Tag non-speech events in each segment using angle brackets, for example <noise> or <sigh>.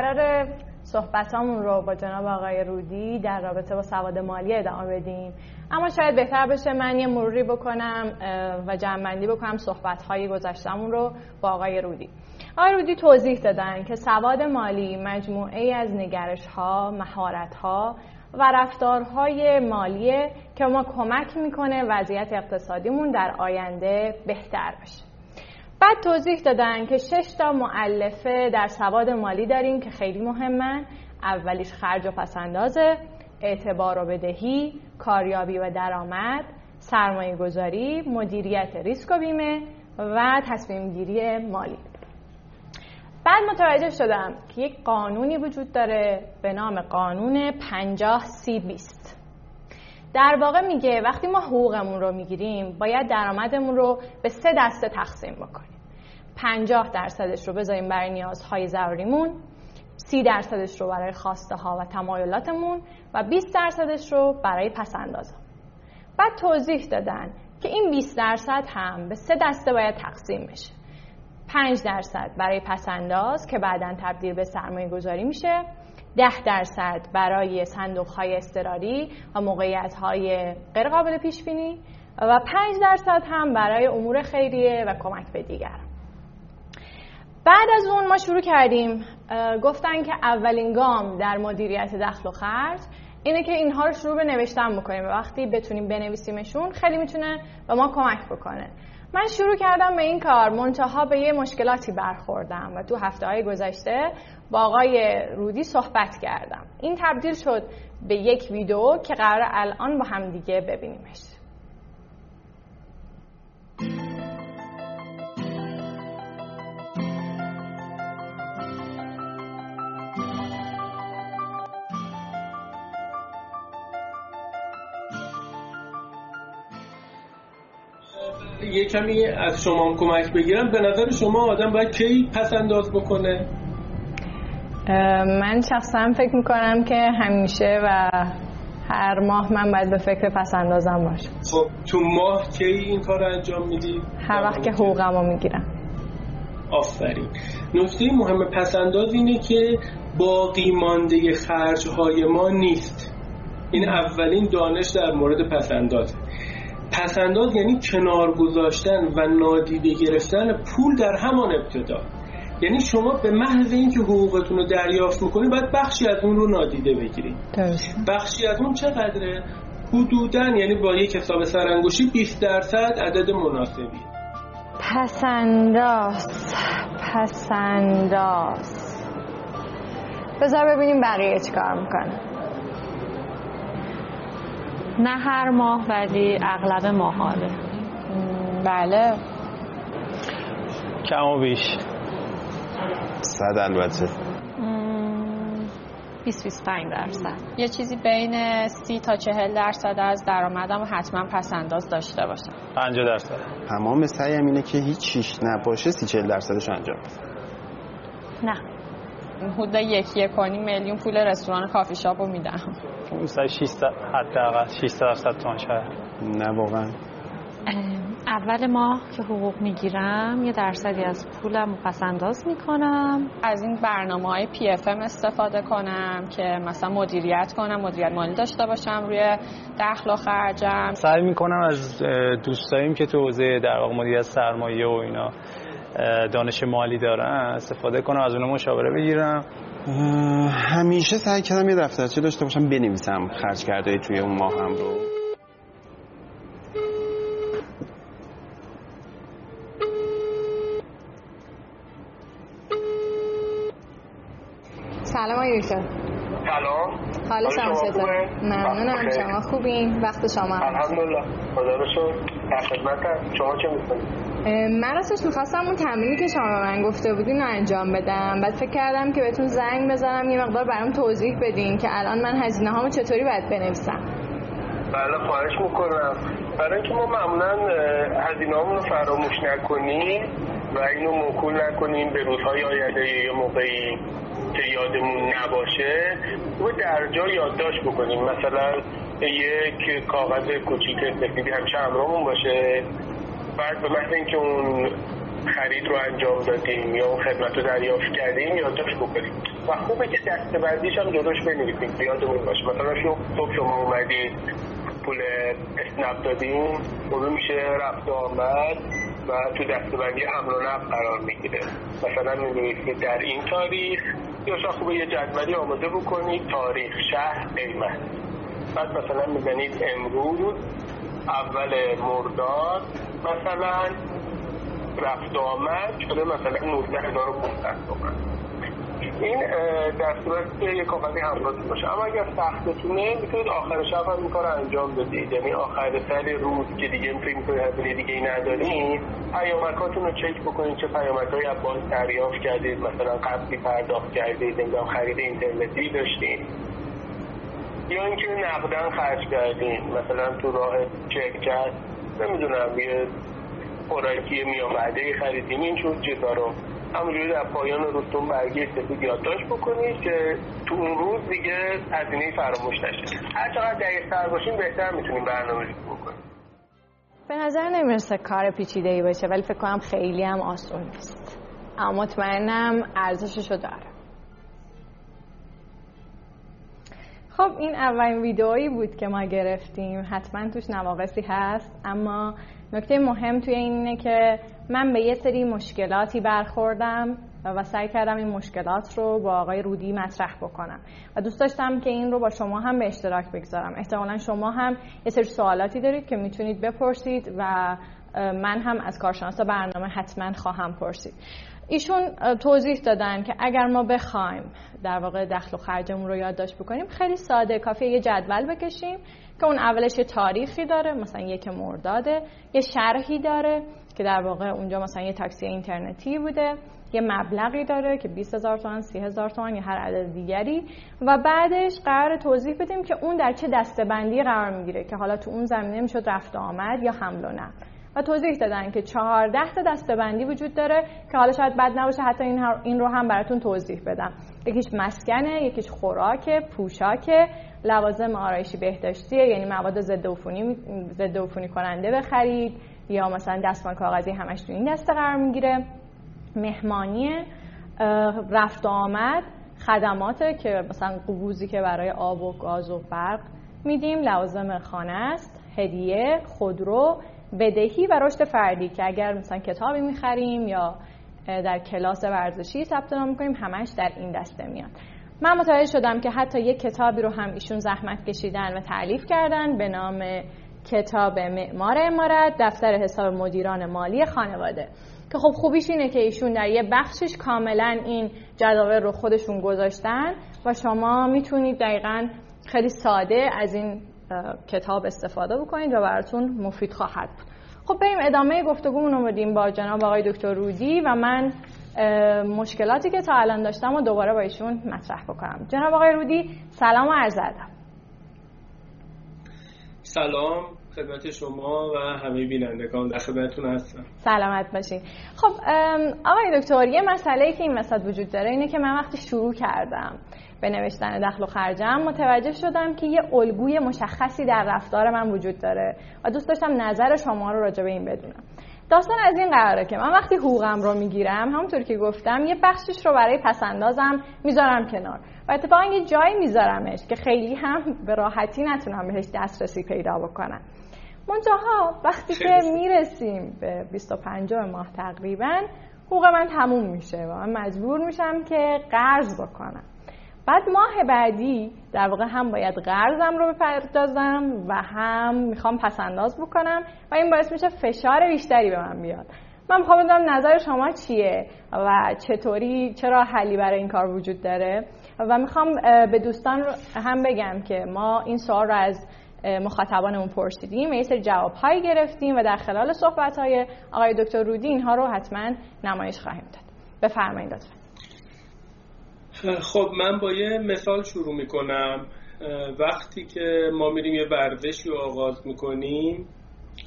قرار صحبتامون رو با جناب آقای رودی در رابطه با سواد مالی ادامه بدیم. اما شاید بهتر بشه من یه مروری بکنم و جمعبندی بکنم صحبت‌های گذشتمون رو با آقای رودی. آقای رودی توضیح دادن که سواد مالی مجموعه از نگرش ها، ها و رفتارهای مالیه که ما کمک می‌کنه وضعیت اقتصادیمون در آینده بهتر بشه. بعد توضیح دادن که شش تا معلفه در سواد مالی داریم که خیلی مهمن. اولیش خرج و پسندازه اعتبار و بدهی کاریابی و درآمد سرمایه گذاری مدیریت ریسک و بیمه و تصمیم گیری مالی. بعد متوجه شدم که یک قانونی وجود داره به نام قانون 50 سی 20 در واقع میگه وقتی ما حقوقمون رو می‌گیریم باید درآمدمون رو به سه دسته تقسیم بکنیم. 50 درصدش رو بذاریم برای نیازهای ضروریمون 30 درصدش رو برای خواسته ها و تمایلاتمون و 20 درصدش رو برای پسندازم بعد توضیح دادن که این 20 درصد هم به سه دسته باید تقسیم بشه. 5 درصد برای پسنداز که بعدا تبدیل به سرمایه گذاری میشه 10 درصد برای صندوق های استراری و موقعیت های غیر قابل پیش بینی و 5 درصد هم برای امور خیریه و کمک به دیگر بعد از اون ما شروع کردیم گفتن که اولین گام در مدیریت دخل و خرج اینه که اینها رو شروع به نوشتن بکنیم. وقتی بتونیم بنویسیمشون خیلی می‌تونه به ما کمک بکنه. من شروع کردم به این کار. منتها به یه مشکلاتی برخوردم و تو هفته های گذشته با آقای رودی صحبت کردم. این تبدیل شد به یک ویدیو که قرار الان با هم دیگه ببینیمش. کمی از شما هم کمک بگیرم. به نظر شما آدم باید کی پس انداز بکنه من شخصا فکر می‌کنم که همیشه و هر ماه من باید به فکر پس اندازم باشم خب تو ماه کی این کار رو انجام میدی؟ هر وقت که حقوقم رو می‌گیرم. آفرین. نکته مهم پسنداز اینه که باقی مانده خرج های ما نیست. این اولین دانش در مورد پسندازه. پسنداز یعنی کنار گذاشتن و نادیده گرفتن پول در همان ابتدا. یعنی شما به محض اینکه حقوقتون رو دریافت می‌کنید باید بخشی از اون رو نادیده بگیرید. بخشی از اون چقدره؟ حدودا یعنی با یک حساب سرانگوشی 20 درصد عدد مناسبی. پسنداز پسنداز. بذار ببینیم بقیه چیکار می‌کنه نه هر ماه ولی اغلب ماهاله بله. کم و بیش. صد البته. 20 25 درصد. یه چیزی بین 30 تا 40 درصد از درآمدم حتما پس انداز داشته باشم. 50 درصد. تمام سعیم اینه که هیچ چیش نباشه 30 40 درصدش انجام نه. حدود یک یک میلیون پول رستوران کافی شاپ رو میدم 6 حداقل 6 درصد تومن شاید نه واقعا. اول ماه که حقوق می‌گیرم یه درصدی از پولم پس انداز می‌کنم. از این برنامه های پی اف ام استفاده کنم که مثلا مدیریت کنم مدیریت مالی داشته باشم روی دخل و خرجم. سعی می‌کنم از دوستاییم که تو حوزه در واقع مدیریت سرمایه و اینا دانش مالی دارن استفاده کنم از اونها مشاوره بگیرم. همیشه سعی کردم یه دفترچه داشته باشم بنویسم خرج کرده توی اون ماهم رو. سلام آقای دکتر. سلام. حال شما چطور ممنونم. شما خوبین؟ وقت شما الحمدلله. خدا رو شکر. در خدمتم. شما چه می‌کنید من راستش می‌خواستم اون تمرینی که شما من گفته بودین رو انجام بدم. بعد فکر کردم که بهتون زنگ بزنم یه مقدار برام توضیح بدین که الان من هزینه هامو چطوری باید بنویسم. بله خواهش می‌کنم. برای اینکه ما معمولا هزینه رو فراموش نکنیم و اینو موکول نکنیم به روزهای آینده یا موقعی که یادمون نباشه و در جا یادداشت بکنیم. مثلا یک کاغذ کوچیک سفیدی همیشه همراهمون باشه. بعد به محض اینکه اون خرید رو انجام دادیم یا اون خدمت رو دریافت کردیم یادداشت بکنیم. و خوبه که دسته بندیش هم جلوش بنویسیم. یادمون باشه. مثلا صبح شما اومدید پول اسنپ دادیم اون میشه رفت و آمد و تو دستبندی حمل و نقل قرار می‌گیره. مثلا می‌نویسید در این تاریخ یا خوبه یه جدولی آماده بکنید تاریخ شهر قیمت. بعد مثلا می‌زنید امروز اول مرداد مثلا رفت آمد شده مثلا 19500 تومن این در صورت که یک کاغذی همراهتون باشه. اما اگر سختتونه می‌تونید آخر شب هم این کار انجام بدید. یعنی آخر سر روز که دیگه فکر می‌کنید هزینه دیگه ای ندارید پیامکاتون رو چک بکنید چه پیامکهایی از بانک دریافت کردید مثلا قبلی پرداخت کردید نمی‌دونم خرید اینترنتی داشتید یا اینکه نقدن خرج کردین مثلا تو راه چک کرد نمی‌دونم یه خوراکی میامده خریدیم. این چون چیزا رو همونجوری در پایان روزتون برگی سفید یادداشت بکنید که تو اون روز دیگه هزینه فراموش نشه هر چقدر دقیق تر باشیم بهتر می‌تونیم برنامه بکنیم. به نظر نمی‌رسه کار پیچیده ای باشه ولی فکر کنم خیلی هم آسون نیست. اما مطمئنم ارزششو داره. خب این اولین ویدئویی بود که ما گرفتیم. حتما توش نواقصی هست. اما نکته مهم توی این اینه که من به یه سری مشکلاتی برخوردم و سعی کردم این مشکلات رو با آقای رودی مطرح بکنم. و دوست داشتم که این رو با شما هم به اشتراک بگذارم. احتمالا شما هم یه سری سوالاتی دارید که می‌تونید بپرسید و من هم از کارشناس برنامه حتما خواهم پرسید. ایشون توضیح دادن که اگر ما بخوایم در واقع دخل و خرجمون رو یادداشت بکنیم خیلی ساده کافیه یه جدول بکشیم که اون اولش یه تاریخی داره مثلا یک مرداده یه شرحی داره که در واقع اونجا مثلا یه تاکسی اینترنتی بوده یه مبلغی داره که 20 هزار تومن 30 هزار تومن یا هر عدد دیگری. و بعدش قرار توضیح بدیم که اون در چه دستبندی قرار می‌گیره که حالا تو اون زمینه می‌شد رفت آمد یا حمل و نقل. و توضیح دادن که 14 تا دستبندی وجود داره که حالا شاید بد نباشه حتی این, این رو هم براتون توضیح بدم. یکیش مسکنه یکیش خوراک پوشاک لوازم آرایشی بهداشتیه یعنی مواد ضد عفونی ضد عفونی کننده بخرید یا مثلا دستمال کاغذی همش تو این دسته قرار می‌گیره. مهمانی رفت آمد خدماته که مثلا قبوزی که برای آب و گاز و برق میدیم لوازم خانه است هدیه خودرو بدهی و رشد فردی که اگر مثلا کتابی می‌خریم یا در کلاس ورزشی ثبت نام می‌کنیم همش در این دسته میاد. من متوجه شدم که حتی یک کتابی رو هم ایشون زحمت کشیدن و تعلیف کردن به نام کتاب معمار امارت دفتر حساب مدیران مالی خانواده. که خب خوبیش اینه که ایشون در یه بخشش کاملا این جداول رو خودشون گذاشتن و شما می‌تونید دقیقا خیلی ساده از این کتاب استفاده بکنید و براتون مفید خواهد بود. خب بریم ادامه گفتگومون رو بدیم با جناب آقای دکتر رودی و من مشکلاتی که تا الان داشتم و دوباره با ایشون مطرح بکنم. جناب آقای رودی سلام و عرض ادب. سلام خدمت شما و همه بینندگان در خدمتتون هستم. سلامت باشین. خب آقای دکتر یه مسئله که این وسط وجود داره اینه که من وقتی شروع کردم به نوشتن دخل و خرجم متوجه شدم که یه الگوی مشخصی در رفتار من وجود داره و دوست داشتم نظر شما رو راجع به این بدونم. داستان از این قراره که من وقتی حقوقم رو می‌گیرم همونطور که گفتم یه بخشش رو برای پسندازم می‌ذارم کنار. و اتفاقا یه جایی میذارمش که خیلی هم به راحتی نتونم بهش دسترسی پیدا بکنم. منتها وقتی که می‌رسیم به 25 ماه تقریبا حقوق من تموم میشه و من مجبور میشم که قرض بکنم. بعد ماه بعدی در واقع هم باید قرضم رو بپردازم و هم می‌خوام پسنداز بکنم و این باعث میشه فشار بیشتری به من بیاد. من می‌خوام بدونم نظر شما چیه و چطوری چرا حلی برای این کار وجود داره؟ و می‌خوام به دوستان هم بگم که ما این سوال رو از مخاطبانمون پرسیدیم یه سری جوابهایی گرفتیم و در خلال صحبت های آقای دکتر رودی اینها رو حتما نمایش خواهیم داد. بفرمایید لطفا. خب من با یه مثال شروع می‌کنم. وقتی که ما میریم یه ورزشی رو آغاز می‌کنیم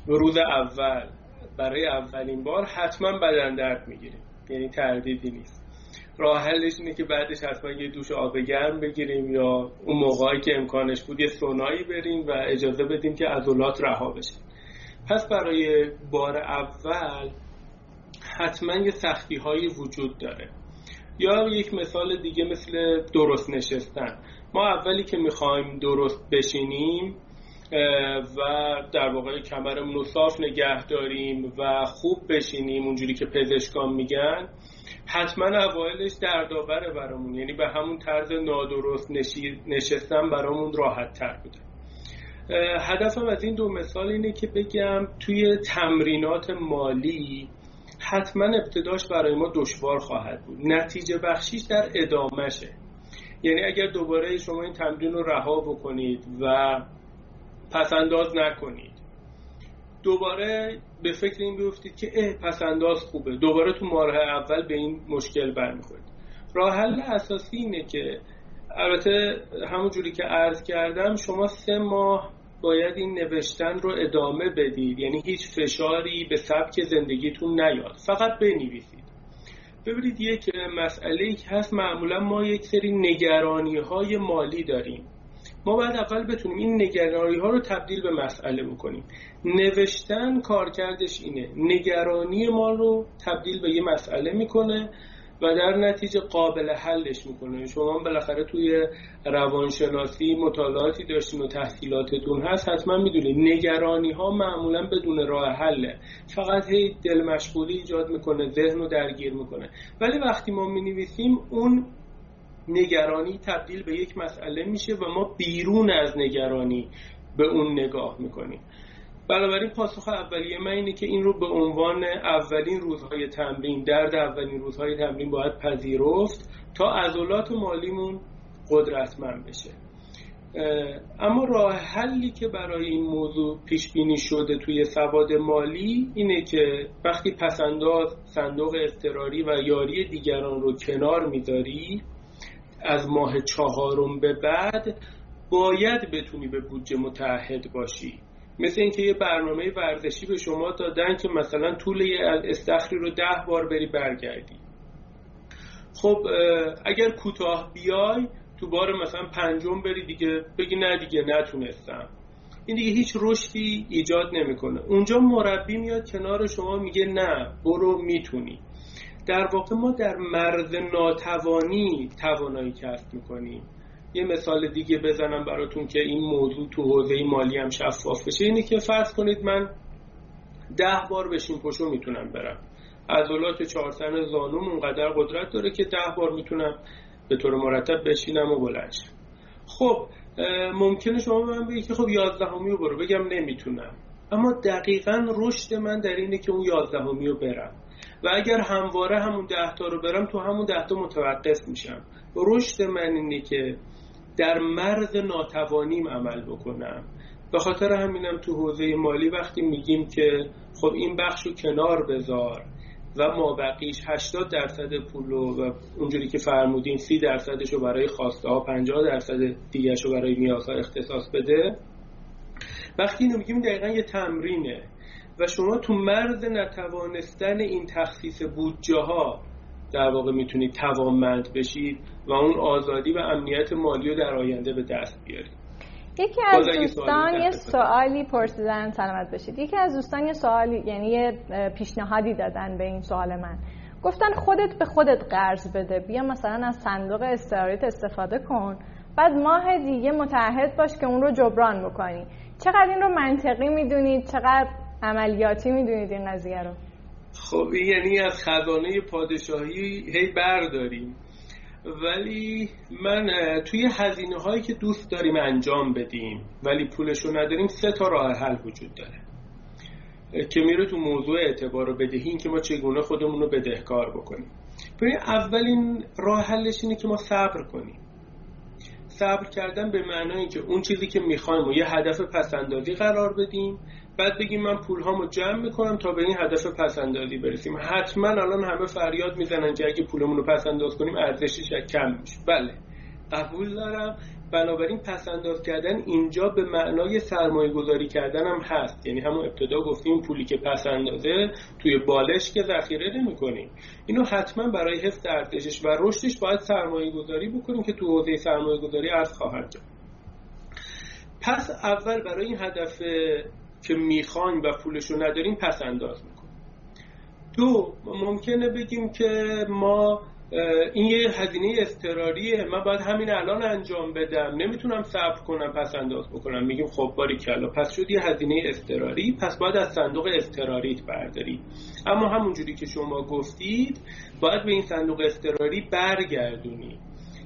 روز اول برای اولین بار حتما بدن درد می‌گیریم یعنی تردیدی نیست. راه حلش اینه که بعدش حتما یه دوش آب گرم بگیریم یا اون موقعی که امکانش بود یه سونایی بریم و اجازه بدیم که عضلات رها بشه. پس برای بار اول حتما یه سختی هایی وجود داره. یا یک مثال دیگه مثل درست نشستن. ما اولی که می‌خوایم درست بشینیم و در واقع کمرمون رو صاف نگه داریم و خوب بشینیم اونجوری که پزشکان میگن حتما اوایلش دردآوره برامون. یعنی به همون طرز نادرست نشستن برامون راحت تر بوده هدفم از این دو مثال اینه که بگم توی تمرینات مالی حتما ابتداش برای ما دشوار خواهد بود. نتیجه بخشیش در ادامهشه. یعنی اگر دوباره شما این تمرین رو رها بکنید و پسنداز نکنید دوباره به فکر این بیفتید که اه پسنداز خوبه. دوباره تو ماه اول به این مشکل برمیخورید. راه حل اساسی اینه که البته همون جوری که عرض کردم شما سه ماه باید این نوشتن رو ادامه بدید. یعنی هیچ فشاری به سبک زندگیتون نیاد. فقط بنویسید. ببینید یک مسئله که هست. معمولا ما یک سری نگرانی های مالی داریم. ما باید اول بتونیم این نگرانی ها رو تبدیل به مسئله بکنیم. نوشتن کارکردش اینه. نگرانی ما رو تبدیل به یه مسئله می‌کنه. و در نتیجه قابل حلش می‌کنه. شما بالاخره توی روانشناسی مطالعاتی داشتین و تحصیلاتتون هست حتما می‌دونید نگرانی ها معمولا بدون راه حله. فقط هی دل مشغولی ایجاد می‌کنه ذهن رو درگیر می‌کنه. ولی وقتی ما می‌نویسیم اون نگرانی تبدیل به یک مسئله میشه و ما بیرون از نگرانی به اون نگاه می‌کنیم. بنابراین پاسخ اولیه من اینه که این رو به عنوان اولین روزهای تمرین درد اولین روزهای تمرین باید پذیرفت تا عضلات مالیمون قدرتمند بشه. اما راه حلی که برای این موضوع پیش بینی شده توی سواد مالی اینه که وقتی پسنداز صندوق اضطراری و یاری دیگران رو کنار می‌ذاری از ماه چهارم به بعد باید بتونی به بودجه متحد باشی. مثل اینکه یه برنامه ورزشی به شما دادن که مثلا طول یه استخری رو ده بار بری برگردی. خب اگر کوتاه بیای تو بار مثلا پنجم بری دیگه بگی نه دیگه نتونستم. این دیگه هیچ رشدی ایجاد نمی‌کنه. اونجا مربی میاد کنار شما میگه نه برو می‌تونی. در واقع ما در مرز ناتوانی توانایی کسب می‌کنیم. یه مثال دیگه بزنم براتون که این موضوع تو حوزه مالی هم شفاف بشه. اینه که فرض کنید من ده بار بشین پشو می‌تونم برم. عضلات چهارسن زانوم اونقدر قدرت داره که ده بار می‌تونم به طور مرتب بشینم و بلند خب ممکنه شما به من بگید که خب یازدهمی رو برو. بگم نمی‌تونم. اما دقیقا رشد من در اینه که اون یازدهمی رو برم. و اگر همواره همون ده تا رو برم تو همون ده تا متوقف میشم. رشد من اینه که در مرز ناتوانیم عمل بکنم. به خاطر همینم تو حوزه مالی وقتی میگیم که خب این بخش رو کنار بذار و ما بقیش 80 درصد پول و اونجوری که فرمودین 30 درصدش رو برای خواسته ها 50 درصد دیگه رو برای نیازها اختصاص بده. وقتی اینو میگیم دقیقا یه تمرینه و شما تو مرز نتوانستن این تخصیص بودجه ها در واقع می‌تونید توانمند بشید و اون آزادی و امنیت مالی رو در آینده به دست بیارید یکی از دوستان یه سوالی پرسیدن سلامت بشید یکی از دوستان یه سوالی یعنی یه پیشنهادی دادن به این سوال من. گفتن خودت به خودت قرض بده. بیا مثلا از صندوق استراریت استفاده کن. بعد ماه دیگه متعهد باش که اون رو جبران بکنی. چقدر این رو منطقی می‌دونید؟ چقدر عملیاتی می‌دونید این قضیه رو؟ خب یعنی از خزانه پادشاهی هی برداریم. ولی من توی هزینه هایی که دوست داریم انجام بدیم ولی پولشو نداریم سه تا راه حل وجود داره. که میره تو موضوع اعتبار و بدهی این که ما چگونه خودمون رو بدهکار بکنیم. ببین اولین راه حلش اینه که ما صبر کنیم. صبر کردن به معنای که اون چیزی که می‌خوایم و یه هدف پسندازی قرار بدیم بعد بگیم من پول هامو جمع می‌کنم تا به این هدف پسندازی برسیم. حتما الان همه فریاد می‌زنن که اگه پولمون رو پسنداز کنیم ارزشش کم میشه. بله. قبول دارم. بنابراین پسنداز کردن اینجا به معنای سرمایه گذاری کردن هم هست. یعنی همون ابتدا گفتیم پولی که پسندازه توی بالش که ذخیره نمی کنیم اینو حتما برای حفظ ارزشش و رشدش باید سرمایه گذاری بکنیم که تو حوزه سرمایه گذاری از خواهد جا. پس اول برای این هدف که می‌خوایم و پولش رو نداریم پس انداز می‌کنیم. دو ممکنه بگیم که ما این یه هزینه استراریه من باید همین الان انجام بدم. نمی‌تونم صبر کنم پس انداز بکنم. میگیم خب باری کلا پس شد یه هزینه استراری پس باید از صندوق استراریت برداری اما همونجوری که شما گفتید باید به این صندوق استراری برگردونی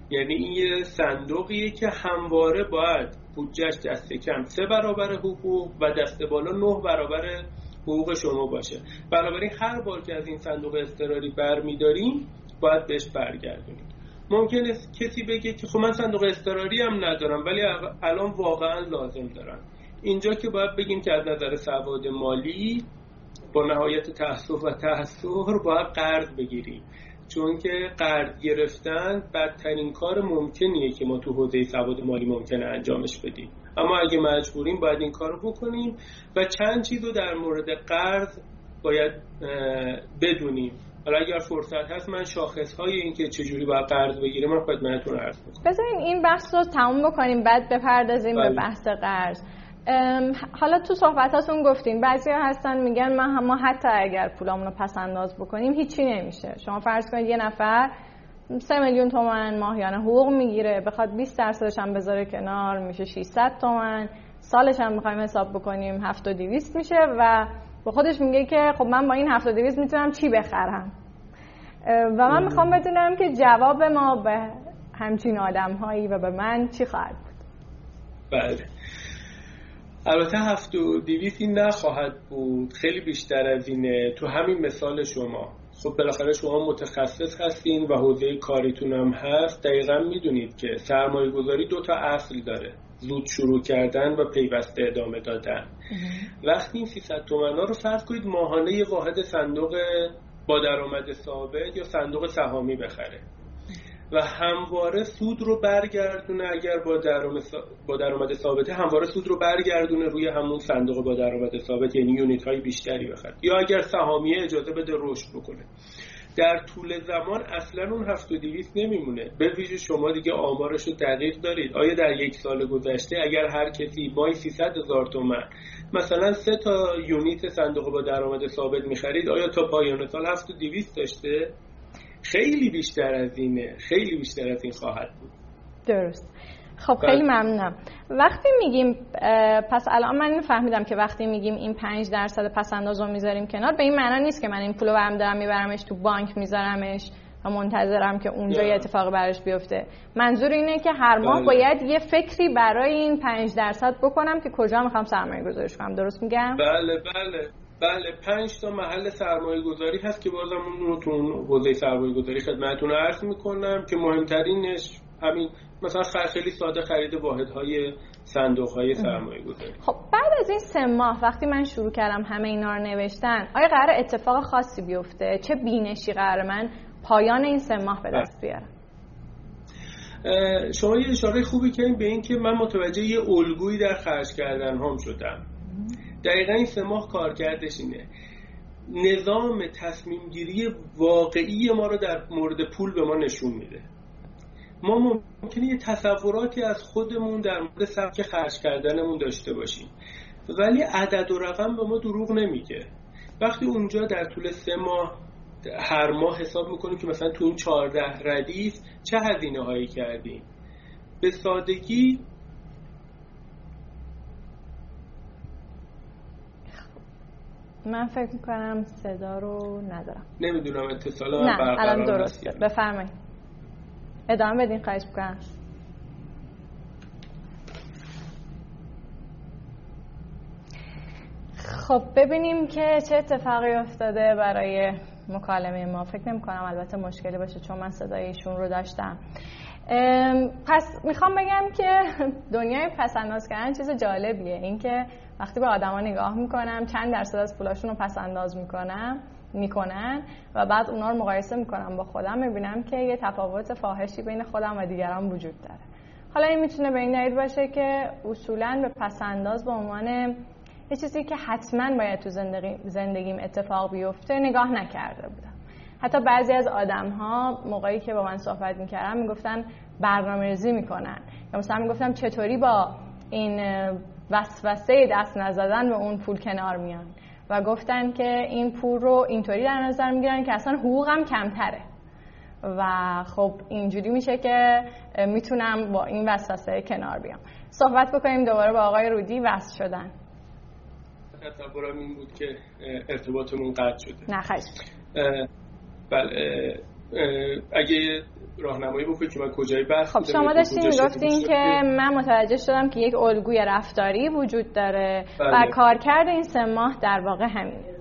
یعنی این یه صندوقیه که همواره باید بودجهش دست کم سه برابر حقوق و دست بالا نه برابر حقوق شما باشه. بنابراین هر بار که از این صندوق استراری برمیداریم باید بهش برگردونیم ممکنه کسی بگه که خب من صندوق استراری هم ندارم ولی الان واقعا لازم دارم. اینجا که باید بگیم که از نظر سواد مالی با نهایت تحصیل و تحصیل باید قرض بگیریم. چون که قرض گرفتن بدترین کار ممکنیه که ما تو حوزه سواد مالی ممکنه انجامش بدیم. اما اگه مجبوریم باید این کار رو بکنیم و چند چیز رو در مورد قرض باید بدونیم. حالا اگر فرصت هست من شاخص های این که چجوری باید قرض بگیریم من خدمتتون عرض کنم بذارین این بحث رو تموم بکنیم بعد بپردازیم به بله. بحث قرض. حالا تو صحبتاتون گفتین بعضی هستن میگن ما, ما حتی اگر پولامون رو پس انداز بکنیم هیچی نمیشه. شما فرض کنید یه نفر سه میلیون تومن ماهیانه حقوق می‌گیره بخواد 20 درصدش هم بذاره کنار میشه 600 تومن سالش هم می‌خوایم حساب بکنیم 7200 میشه و با خودش میگه که خب من با این 7200 می‌تونم چی بخرم؟ و من می‌خوام بدونم که جواب ما به همچین آدم هایی و به من چی خواهد بود. بله. البته هفت و دیویت این نخواهد بود. خیلی بیشتر از اینه. تو همین مثال شما. خب بالاخره شما متخصص هستین و حوزه کاریتون هم هست. دقیقا می‌دونید که سرمایه گذاری دو تا اصل داره. زود شروع کردن و پیوسته ادامه دادن. وقتی این 300 تومن ها رو فرض کنید ماهانه واحد صندوق با درآمد ثابت یا صندوق سهامی بخره. و همواره سود رو برگردونه اگر با درآمد با ثابته همواره سود رو برگردونه روی همون صندوق با درآمد ثابت یعنی یونیت های بیشتری بخره. یا اگر سهامیه اجازه بده رشد بکنه. در طول زمان اصلا اون هفت و دیویست نمیمونه. به ویژه شما دیگه آمارش رو دقیق دارید. آیا در یک سال گذشته اگر هر کسی مای 300 هزار تومن مثلا سه تا یونیت صندوق با درآمد ثابت می‌خرید آیا تا پایان سال هفت و دیویست داشته؟ خیلی بیشتر از اینه. خیلی بیشتر از این خواهد بود. درست. خب خیلی بله. ممنونم. وقتی میگیم پس الان من فهمیدم که وقتی میگیم این 5 درصد پس انداز رو می‌ذاریم کنار به این معنا نیست که من این پولو برم دارم میبرمش تو بانک میذارمش و منتظرم که اونجا یه اتفاق براش بیفته. منظور اینه که هر ماه بله. باید یه فکری برای این 5 درصد بکنم که کجا می‌خوام سرمایه گذاریش کنم. درست میگم؟ بله بله. بله پنج تا محل سرمایه گذاری هست که بازم اون رو تو حوزه سرمایه گذاری خدمتتون عرض می‌کنم که مهمترینش همین مثلا خیلی ساده خرید واحدهای صندوق های سرمایه گذاری خب بعد از این سه ماه وقتی من شروع کردم همه اینا رو نوشتن آیا قرار اتفاق خاصی بیفته؟ چه بینشی قرار من پایان این سه ماه به دست بیارم؟ شما یه اشاره خوبی کردین به این که من متوجه یه الگویی در خرج کردن هم شدم. دقیقا این سه ماه کارکردش اینه. نظام تصمیم گیری واقعی ما رو در مورد پول به ما نشون میده. ما ممکنه یه تصوراتی از خودمون در مورد سبک خرج کردنمون داشته باشیم. ولی عدد و رقم به ما دروغ نمیگه. وقتی اونجا در طول سه ماه هر ماه حساب می‌کنیم که مثلا تو این چهارده ردیف چه هزینه هایی کردیم؟ به سادگی من فکر می‌کنم صدا رو ندارم. نمی‌دونم اتصال من نه الان درسته. بفرمایید. ادامه بدین خواهش می‌کنم. خب ببینیم که چه اتفاقی افتاده برای مکالمه ما. فکر نمی کنم البته مشکلی باشه چون من صدای ایشون رو داشتم. پس می‌خوام بگم که <laughs> دنیای پسنداز کردن چیز جالبیه. اینکه وقتی به آدما نگاه می‌کنم چند درصد از پولاشون رو پس انداز می‌کنم می‌کنن و بعد اونا رو مقایسه می‌کنم با خودم می‌بینم که یه تفاوت فاحشی بین خودم و دیگران وجود داره. حالا این می‌تونه به این دلیل باشه که اصولا به پسنداز به عنوان یه چیزی که حتما باید تو زندگی زندگیم اتفاق بیفته نگاه نکرده بودم. حتی بعضی از آدم ها موقعی که با من صحبت می‌کردم می‌گفتن برنامه ریزی می‌کنن. یا مثلا می‌گفتم چطوری با این وسوسه دست نزدن به اون پول کنار میان. و گفتن که این پول رو اینطوری در نظر می‌گیرن که اصلا حقوقم کمتره. و خب اینجوری میشه که می‌تونم با این وسوسه کنار بیام. صحبت بکنیم دوباره با آقای رودی وصل شدن. تصورم این بود که ارتباطمون قطع شده. نه خیلی بله اگه راهنمایی بکنید که من کجای بحث خب شما داشتین می‌گفتین که من متوجه شدم که یک الگوی رفتاری وجود داره بله. و کارکرد این سه ماه در واقع همینه.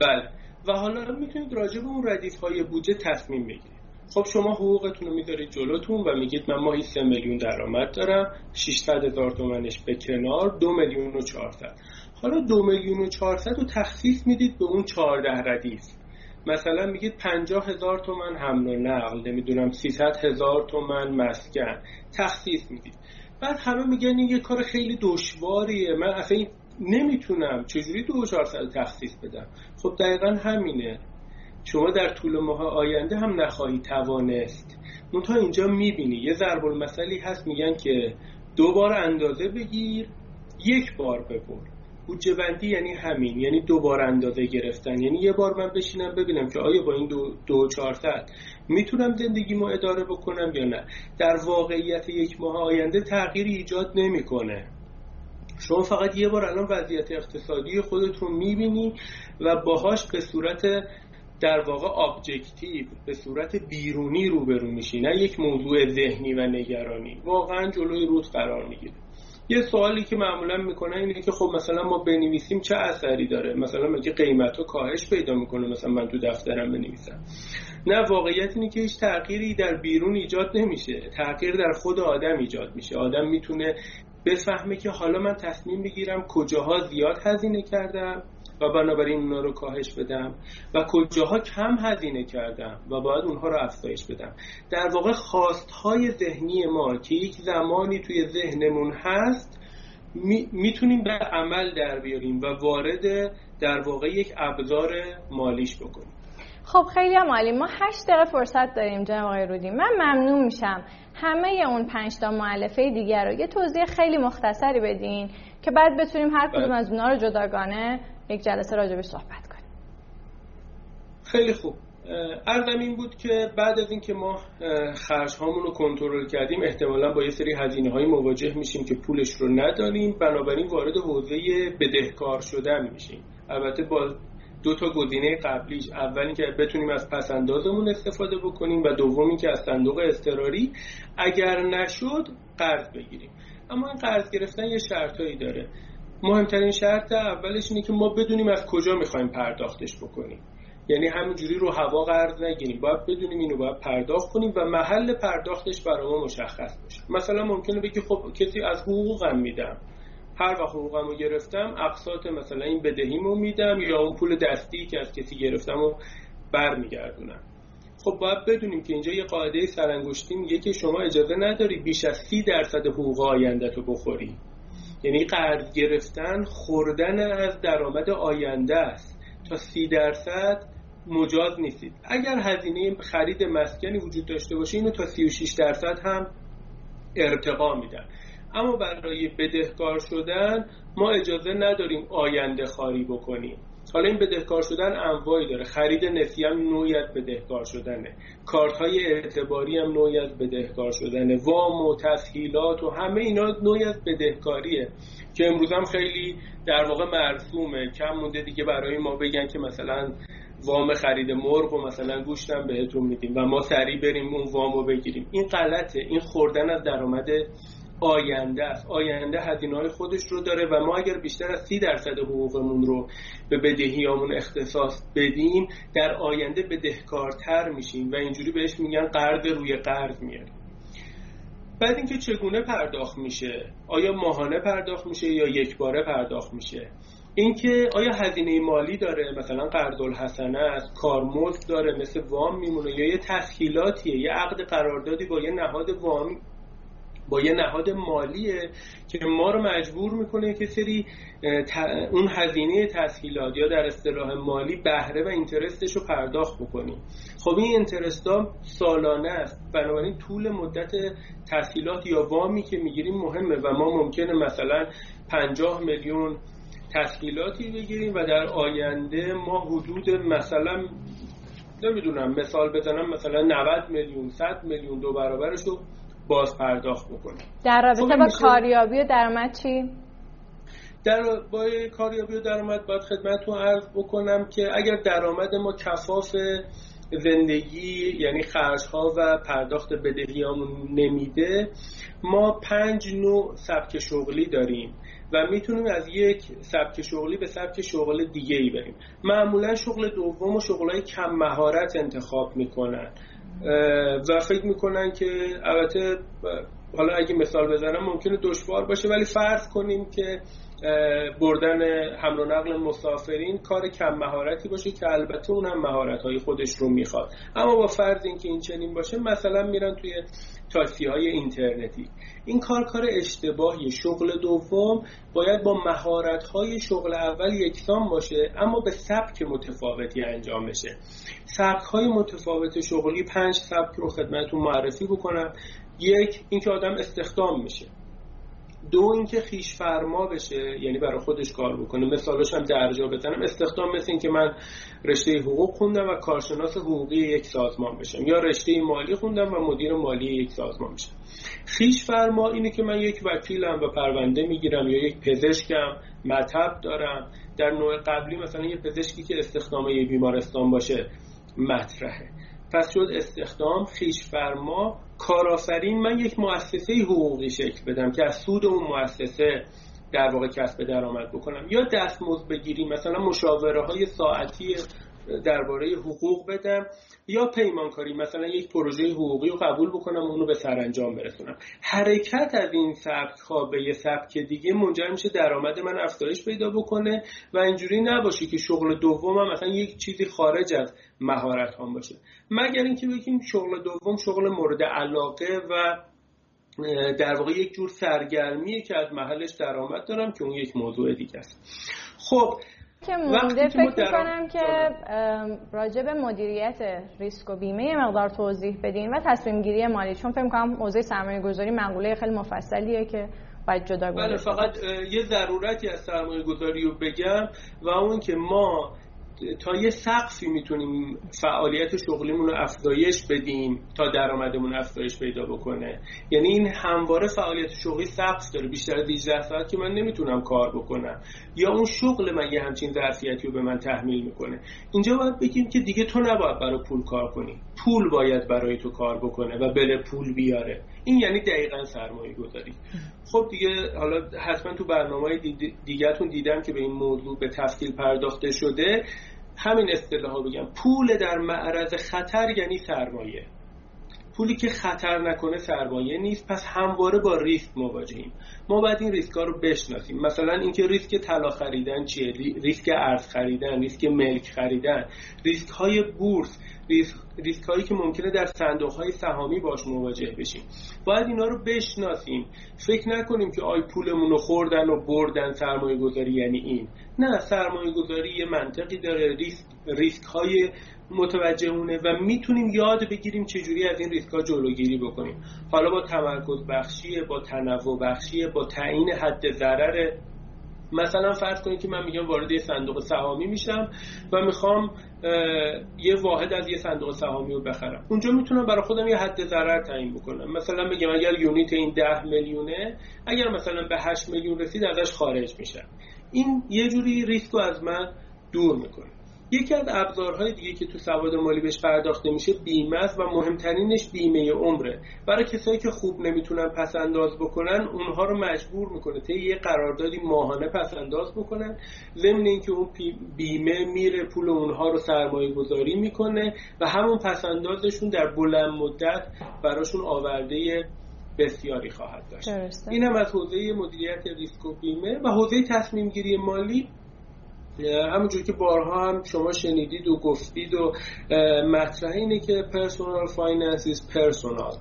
بله. و حالا می‌تونید راجع به اون ردیف های بودجه تصمیم بگیرید. خب شما حقوقتون رو می‌ذارید جلوتون و میگید من ماهی 3 میلیون درآمد دارم 600 هزار تومنش به کنار 2 میلیون و 400 حالا 2 میلیون و 400 رو تخصیص می‌دید به اون 14 ردیف. مثلا میگید 50 هزار تومن حمل و نقل نمی‌دونم 300 هزار تومن مسکن. تخصیص می‌دید. بعد همه میگن این یه کار خیلی دشواریه. من اصلا نمی‌تونم. چجوری دو تخصیص بدم؟ خب دقیقا همینه. شما در طول ماه آینده هم نخواهی توانست. تا اینجا می‌بینی. یه ضرب المثلی هست میگن که دو بار اندازه بگیر یک بار ببر. بودجه بندی یعنی همین یعنی دو بار اندازه گرفتن. یعنی یه بار من بشینم ببینم که آیا با این دو, دو چهارصد می‌تونم زندگیمو اداره بکنم یا نه؟ در واقعیت یک ماه آینده تغییری ایجاد نمی‌کنه. شما فقط یه بار الان وضعیت اقتصادی خودت رو می‌بینی و باهاش به صورت در واقع ابجکتیو به صورت بیرونی روبرو میشی. نه یک موضوع ذهنی و نگرانی. واقعا جلوی رود قرار می‌گیره یه سوالی که معمولا می‌کنه اینه که خب مثلا ما بنویسیم چه اثری داره؟ مثلا مگه قیمت کاهش پیدا می‌کنه؟ مثلا من تو دفترم بنویسم. نه واقعیت اینه که هیچ تغییری در بیرون ایجاد نمیشه. تغییر در خود آدم ایجاد میشه. آدم می‌تونه بفهمه که حالا من تصمیم بگیرم کجاها زیاد هزینه کردم. و بنابراین اونها رو کاهش بدم و کجاها کم هزینه کردم و باید اونها رو افزایش بدم. در واقع خواستهای ذهنی ما که یک زمانی توی ذهنمون هست می‌تونیم به عمل در بیاریم و وارد در واقع یک ابزار مالیش بکنیم. خب خیلی هم عالی. ما هشت دقیقه فرصت داریم جناب آقای رودی. من ممنون میشم. همه اون پنج تا معلفه دیگر رو یه توضیح خیلی مختصری بدین که بعد بتونیم هر کدوم بله. از اونها رو جداگانه یک جلسه راجبش صحبت کنیم. خیلی خوب. ارزم این بود که بعد از اینکه ما خرج هامون رو کنترل کردیم احتمالا با یه سری هزینه های مواجه میشیم که پولش رو نداریم بنابراین وارد حوزه بدهکار شدن میشیم. البته با دو تا گزینه قبلیش. اولی که بتونیم از پسندازمون استفاده بکنیم و دومی که از صندوق اضطراری اگر نشد قرض بگیریم. اما این قرض گرفتن یه شرطایی داره. مهمترین شرط اولش اینه که ما بدونیم از کجا می‌خوایم پرداختش بکنیم. یعنی همینجوری رو هوا قرض نگیریم. باید بدونیم اینو باید پرداخت کنیم و محل پرداختش برای ما مشخص باشه. مثلا ممکنه بگی خب کسی از حقوقم میدم. هر وقت حقوقم رو گرفتم اقساط مثلا این بدهیمو میدم یا اون پول دستی که از کسی گرفتم و برمیگردونم. خب باید بدونیم که اینجا یه قاعده سرانگشتی میگه که شما اجازه نداری بیش از سی درصد حقوق آینده تو بخوری. یعنی قرض گرفتن خوردن از درآمد آینده است. تا سی درصد مجاز نیستید. اگر هزینه خرید مسکنی وجود داشته باشه اینو تا 36 درصد هم ارتقا میدن. اما برای بدهکار شدن ما اجازه نداریم آینده خاری بکنیم. حالا این بدهکار شدن انواعی داره. خرید نسی هم نوعی از بدهکار شدنه. کارت های اعتباری هم نوعی بدهکار شدنه. وام و تسهیلات و همه اینا نوعی از بدهکاریه که امروز هم خیلی در واقع مرسومه. کم مونده دیگه برای ما بگن که مثلا وام خرید مرغ و مثلا گوشتم بهتون میدیم و ما سریع بریم اون وامو بگیریم. این غلطه. این خوردن از درآمد آینده است. آینده هزینه های خودش رو داره و ما اگر بیشتر از سی درصد حقوقمون رو به بدهیامون اختصاص بدیم در آینده بدهکارتر میشیم و اینجوری بهش میگن قرض روی قرض میاریم بعد اینکه چگونه پرداخت میشه؟ آیا ماهانه پرداخت میشه یا یک باره پرداخت میشه؟ اینکه آیا هزینه مالی داره؟ مثلا قرض الحسنه است کارمزد داره مثل وام میمونه یا یه تسهیلاتیه یه عقد قراردادی با یه نهاد وام با یه نهاد مالیه که ما رو مجبور می‌کنه که سری اون هزینه تسهیلات یا در اصطلاح مالی بهره و اینترستش رو پرداخت بکنیم خب این اینترست ها سالانه است. بنابراین طول مدت تسهیلات یا وامی که می‌گیریم مهمه و ما ممکنه مثلا 50 میلیون تسهیلاتی بگیریم و در آینده ما حدود مثلا نمی‌دونم مثال بزنم مثلا 90 میلیون 100 میلیون دو برابرش رو باز پرداخت بکنیم در رابطه خب با کاریابی و درآمد چی؟ در با کاریابی و درآمد باید خدمتتون عرض بکنم که اگر درآمد ما کفاف زندگی یعنی خرج ها و پرداخت بدهیامون نمیده ما پنج نوع سبک شغلی داریم و می‌تونیم از یک سبک شغلی به سبک شغل دیگه ای بریم. معمولا شغل دوم و شغلای کم مهارت انتخاب می‌کنن. و فکر می‌کنن که البته حالا اگه مثال بزنم ممکنه دشوار باشه ولی فرض کنیم که بردن حمل و نقل مسافرین کار کم مهارتی باشه که البته اونم مهارت های خودش رو می‌خواد. اما با فرض اینکه این چنین باشه مثلا میرن توی تاکسی های اینترنتی. این کار کار اشتباهی شغل دوم باید با مهارت های شغل اول یکسان باشه اما به سبک متفاوتی انجام بشه. سبک های متفاوت شغلی پنج سبک رو خدمتتون معرفی بکنم. یک اینکه آدم استخدام میشه دو اینکه خیش فرما بشه یعنی برای خودش کار بکنه. مثالش هم درجا بزنم استخدام مثل اینکه من رشته حقوق خوندم و کارشناس حقوقی یک سازمان بشم یا رشته مالی خوندم و مدیر مالی یک سازمان بشم. خیش فرما اینه که من یک وکیلم و پرونده می‌گیرم یا یک پزشکم مطب دارم. در نوع قبلی مثلا یه پزشکی که استخدام یه بیمارستان باشه مطرحه. پس شد استخدام خیش فرما کارآفرین من یک مؤسسه حقوقی شکل بدم که از سود اون مؤسسه در واقع کسب درآمد بکنم. یا دستمزد بگیریم مثلا مشاوره های ساعتی درباره حقوق بدم یا پیمانکاری مثلا یک پروژه حقوقی رو قبول بکنم و اونو به سرانجام برسونم. حرکت از این سبک ها به یه سبک دیگه منجر میشه درآمد من افزایش پیدا بکنه و اینجوری نباشه که شغل دومم مثلا یک چیزی خارج از مهارت هم باشه. مگر اینکه بگیم شغل دوم شغل مورد علاقه و در واقع یک جور سرگرمیه که از محلش درآمد دارم که اون یک موضوع دیگه است. خب که مونده فکر می‌کنم که راجع به مدیریت ریسک و بیمه یه مقدار توضیح بدین و تصمیم گیری مالی. چون فکر می‌کنم موضوع سرمایه گذاری مقوله خیلی مفصلیه که باید جدا بله فقط یه ضرورتی از سرمایه گذاری رو بگم و اون که ما تا یه سقفی می‌تونیم فعالیت شغلیمون رو افزایش بدیم تا درآمدمون افزایش پیدا بکنه. یعنی این همواره فعالیت شغلی سقف داره. بیشتر از 18 ساعت که من نمی‌تونم کار بکنم. یا اون شغل من یه همچین ظرفیتی رو به من تحمیل می‌کنه. اینجا باید بگیم که دیگه تو نباید برای پول کار کنی. پول باید برای تو کار بکنه و بره پول بیاره. این یعنی دقیقا سرمایه گذاری خب دیگه حالا حتما تو برنامه دیگهتون دیدم که به این موضوع به تفصیل پرداخته شده. همین اصطلاح ها بگم. پول در معرض خطر یعنی سرمایه. پولی که خطر نکنه سرمایه نیست. پس همواره با ریسک مواجهیم. ما باید این ریسک ها رو بشناسیم. مثلا اینکه ریسک طلا خریدن چیه؟ ریسک ارز خریدن ریسک ملک خریدن ریسک های بورس. ریسک هایی که ممکنه در صندوق های سهامی باش مواجه بشیم. باید اینا رو بشناسیم. فکر نکنیم که آی پولمون رو خوردن و بردن سرمایه گذاری یعنی این. نه سرمایه گذاری یه منطقی داره. ریسک, ریسک های متوجه اونه و می‌تونیم یاد بگیریم چجوری از این ریسک ها جلوگیری بکنیم. حالا با تمرکز بخشیه با تنوع بخشیه با تعیین حد ضرر مثلا فرض کنید که من میگم وارد یه صندوق سهامی میشم و می‌خوام یه واحد از یه صندوق سهامی رو بخرم. اونجا می‌تونم برای خودم یه حد ضرر تعیین بکنم. مثلا بگم اگر یونیت این ده میلیونه اگر مثلا به 8 میلیون رسید ازش خارج میشم. این یه جوری ریسک رو از من دور می‌کنه. یکی از ابزارهای دیگه که تو سواد مالی بهش پرداخته میشه بیمه است و مهمترینش بیمه عمره. برای کسایی که خوب نمی‌تونن پس انداز بکنن اونها رو مجبور می‌کنه تا یه قراردادی ماهانه پس انداز بکنن. ضمن اینکه اون بیمه میره پول اونها رو سرمایه گذاری می‌کنه و همون پس اندازشون در بلند مدت براشون آورده بسیاری خواهد داشت. این هم از حوزه مدیریت ریسک و بیمه و حوزه تصمیم گیری مالی. همونجور که بارها هم شما شنیدید و گفتید و مطرح اینه که personal finance is personal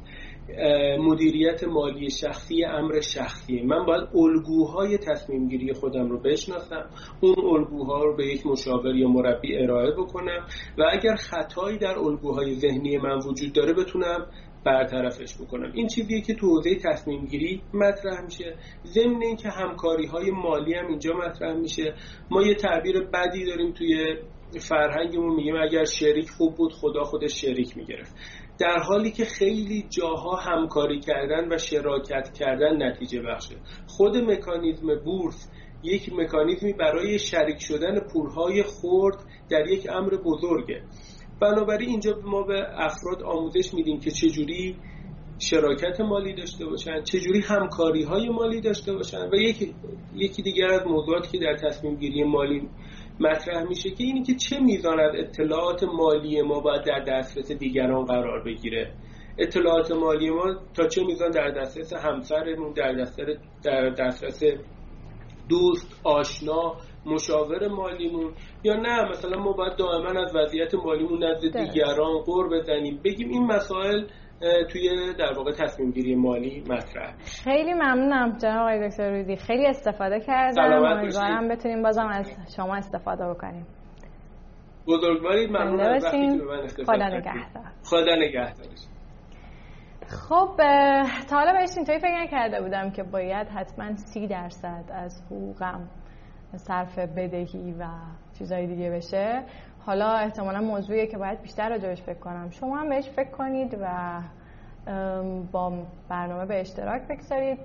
مدیریت مالی شخصی امر شخصی. من باید الگوهای تصمیم گیری خودم رو بشناسم اون الگوها رو به یک مشاور یا مربی ارائه بکنم و اگر خطایی در الگوهای ذهنی من وجود داره بتونم برطرفش بکنم. این چیزیه که تو حوزه تصمیم گیری مطرح میشه. ضمن اینکه همکاری های مالی هم اینجا مطرح میشه. ما یه تعبیر بدی داریم توی فرهنگمون میگیم اگر شریک خوب بود خدا خودش شریک می‌گرفت. در حالی که خیلی جاها همکاری کردن و شراکت کردن نتیجه بخشه. خود مکانیزم بورس یک مکانیزمی برای شریک شدن پولهای خورد در یک امر بزرگه. بنابراین اینجا ما به افراد آموزش میدیم که چجوری شراکت مالی داشته باشن چجوری همکاری های مالی داشته باشن و یکی, یکی دیگر از موضوعاتی که در تصمیم گیری مالی مطرح میشه که اینی که چه میزان از اطلاعات مالی ما باید در دسترس دیگران قرار بگیره. اطلاعات مالی ما تا چه میزان در دسترس همسرمون در دسترس در دسترس دوست آشنا مشاور مالیمون. یا نه مثلا ما باید دائما از وضعیت مالیمون نزد دیگران قور بزنیم. بگیم این مسائل توی در واقع تصمیم گیری مالی مطرح. خیلی ممنونم جناب آقای دکتر روزی خیلی استفاده کردم. امیدوارم بتونیم بازم از شما استفاده بکنیم. بزرگواری ممنون از وقتی که من خدا نگهدار. خدا نگهدار خب تا حالا بهش اینطوری فکر نکرده بودم که باید حتما سی درصد از حقوقم صرف بدهی و چیزهای دیگه بشه. حالا احتمالا موضوعیه که باید بیشتر راجبش فکر کنم. شما هم بهش فکر کنید و با برنامه به اشتراک بگذارید.